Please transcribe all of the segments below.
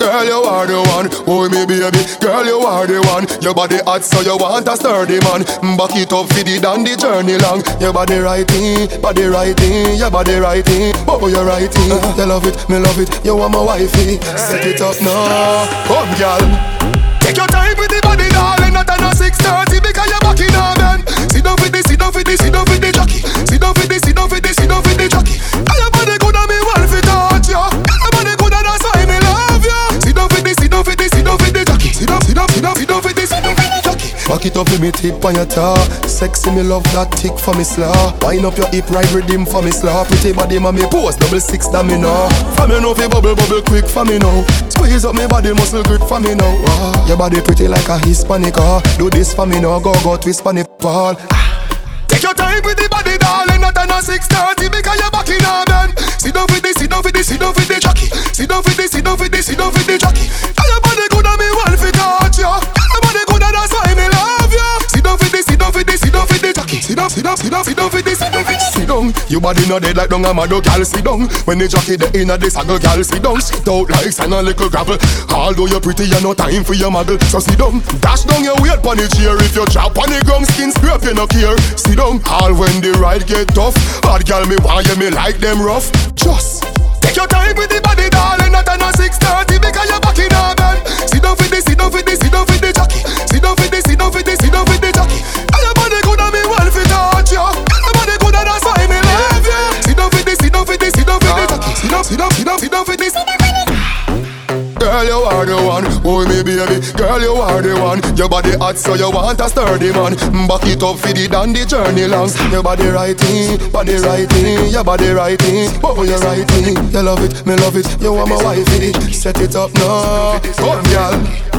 Girl, you are the one. Oh, me baby. Girl, you are the one. Your body hot, so you want a sturdy man. Back it up for the down the journey long. Your body righty, body righty, your body righty. Oh, you righty. You love it, me love it. You want my wifey. Set it up now. Come, girl. Take your time Back it up with me tip on your toe. Sexy me love that tick for me slaw. Wind up your hip right rhythm for me slaw. Pretty body ma me pose double six that me know. For me know fi bubble bubble quick for me now. Squeeze up me body muscle grip for me now. Ah, your body pretty like a Hispanic. Ah, do this for me now. Go go twist on the ball. Ah. Take your time with the body, darling. Not a 630 because you're back in a man. Sit down for Your body not dead like dung a mad gal. Sit down. When the jockey the inna this saddle, gal. Sit down. Sit out like sand and little gravel. Although you're pretty, you no time for your muggle. So sit down. Dash down your weight pon the chair. If you drop on the ground, skin scrape you no care. Sit down. All when the ride get tough. Hard gal me want you me like them rough. Just. Take your time with the body, Girl, you are the one, oh me baby. Girl, you are the one. Your body hot, so you want a sturdy man. Back it up for the the journey long. Your body righty, body righty, your body righty. Oh, you righty. You love it, me love it. You want my wife, it. Set it up now, come girl.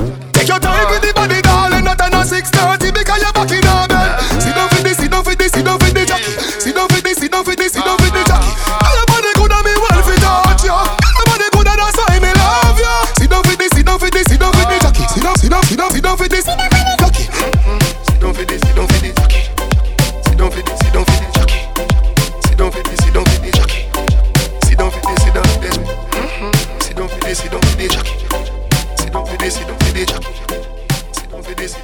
VDJ, c'est dans VDC,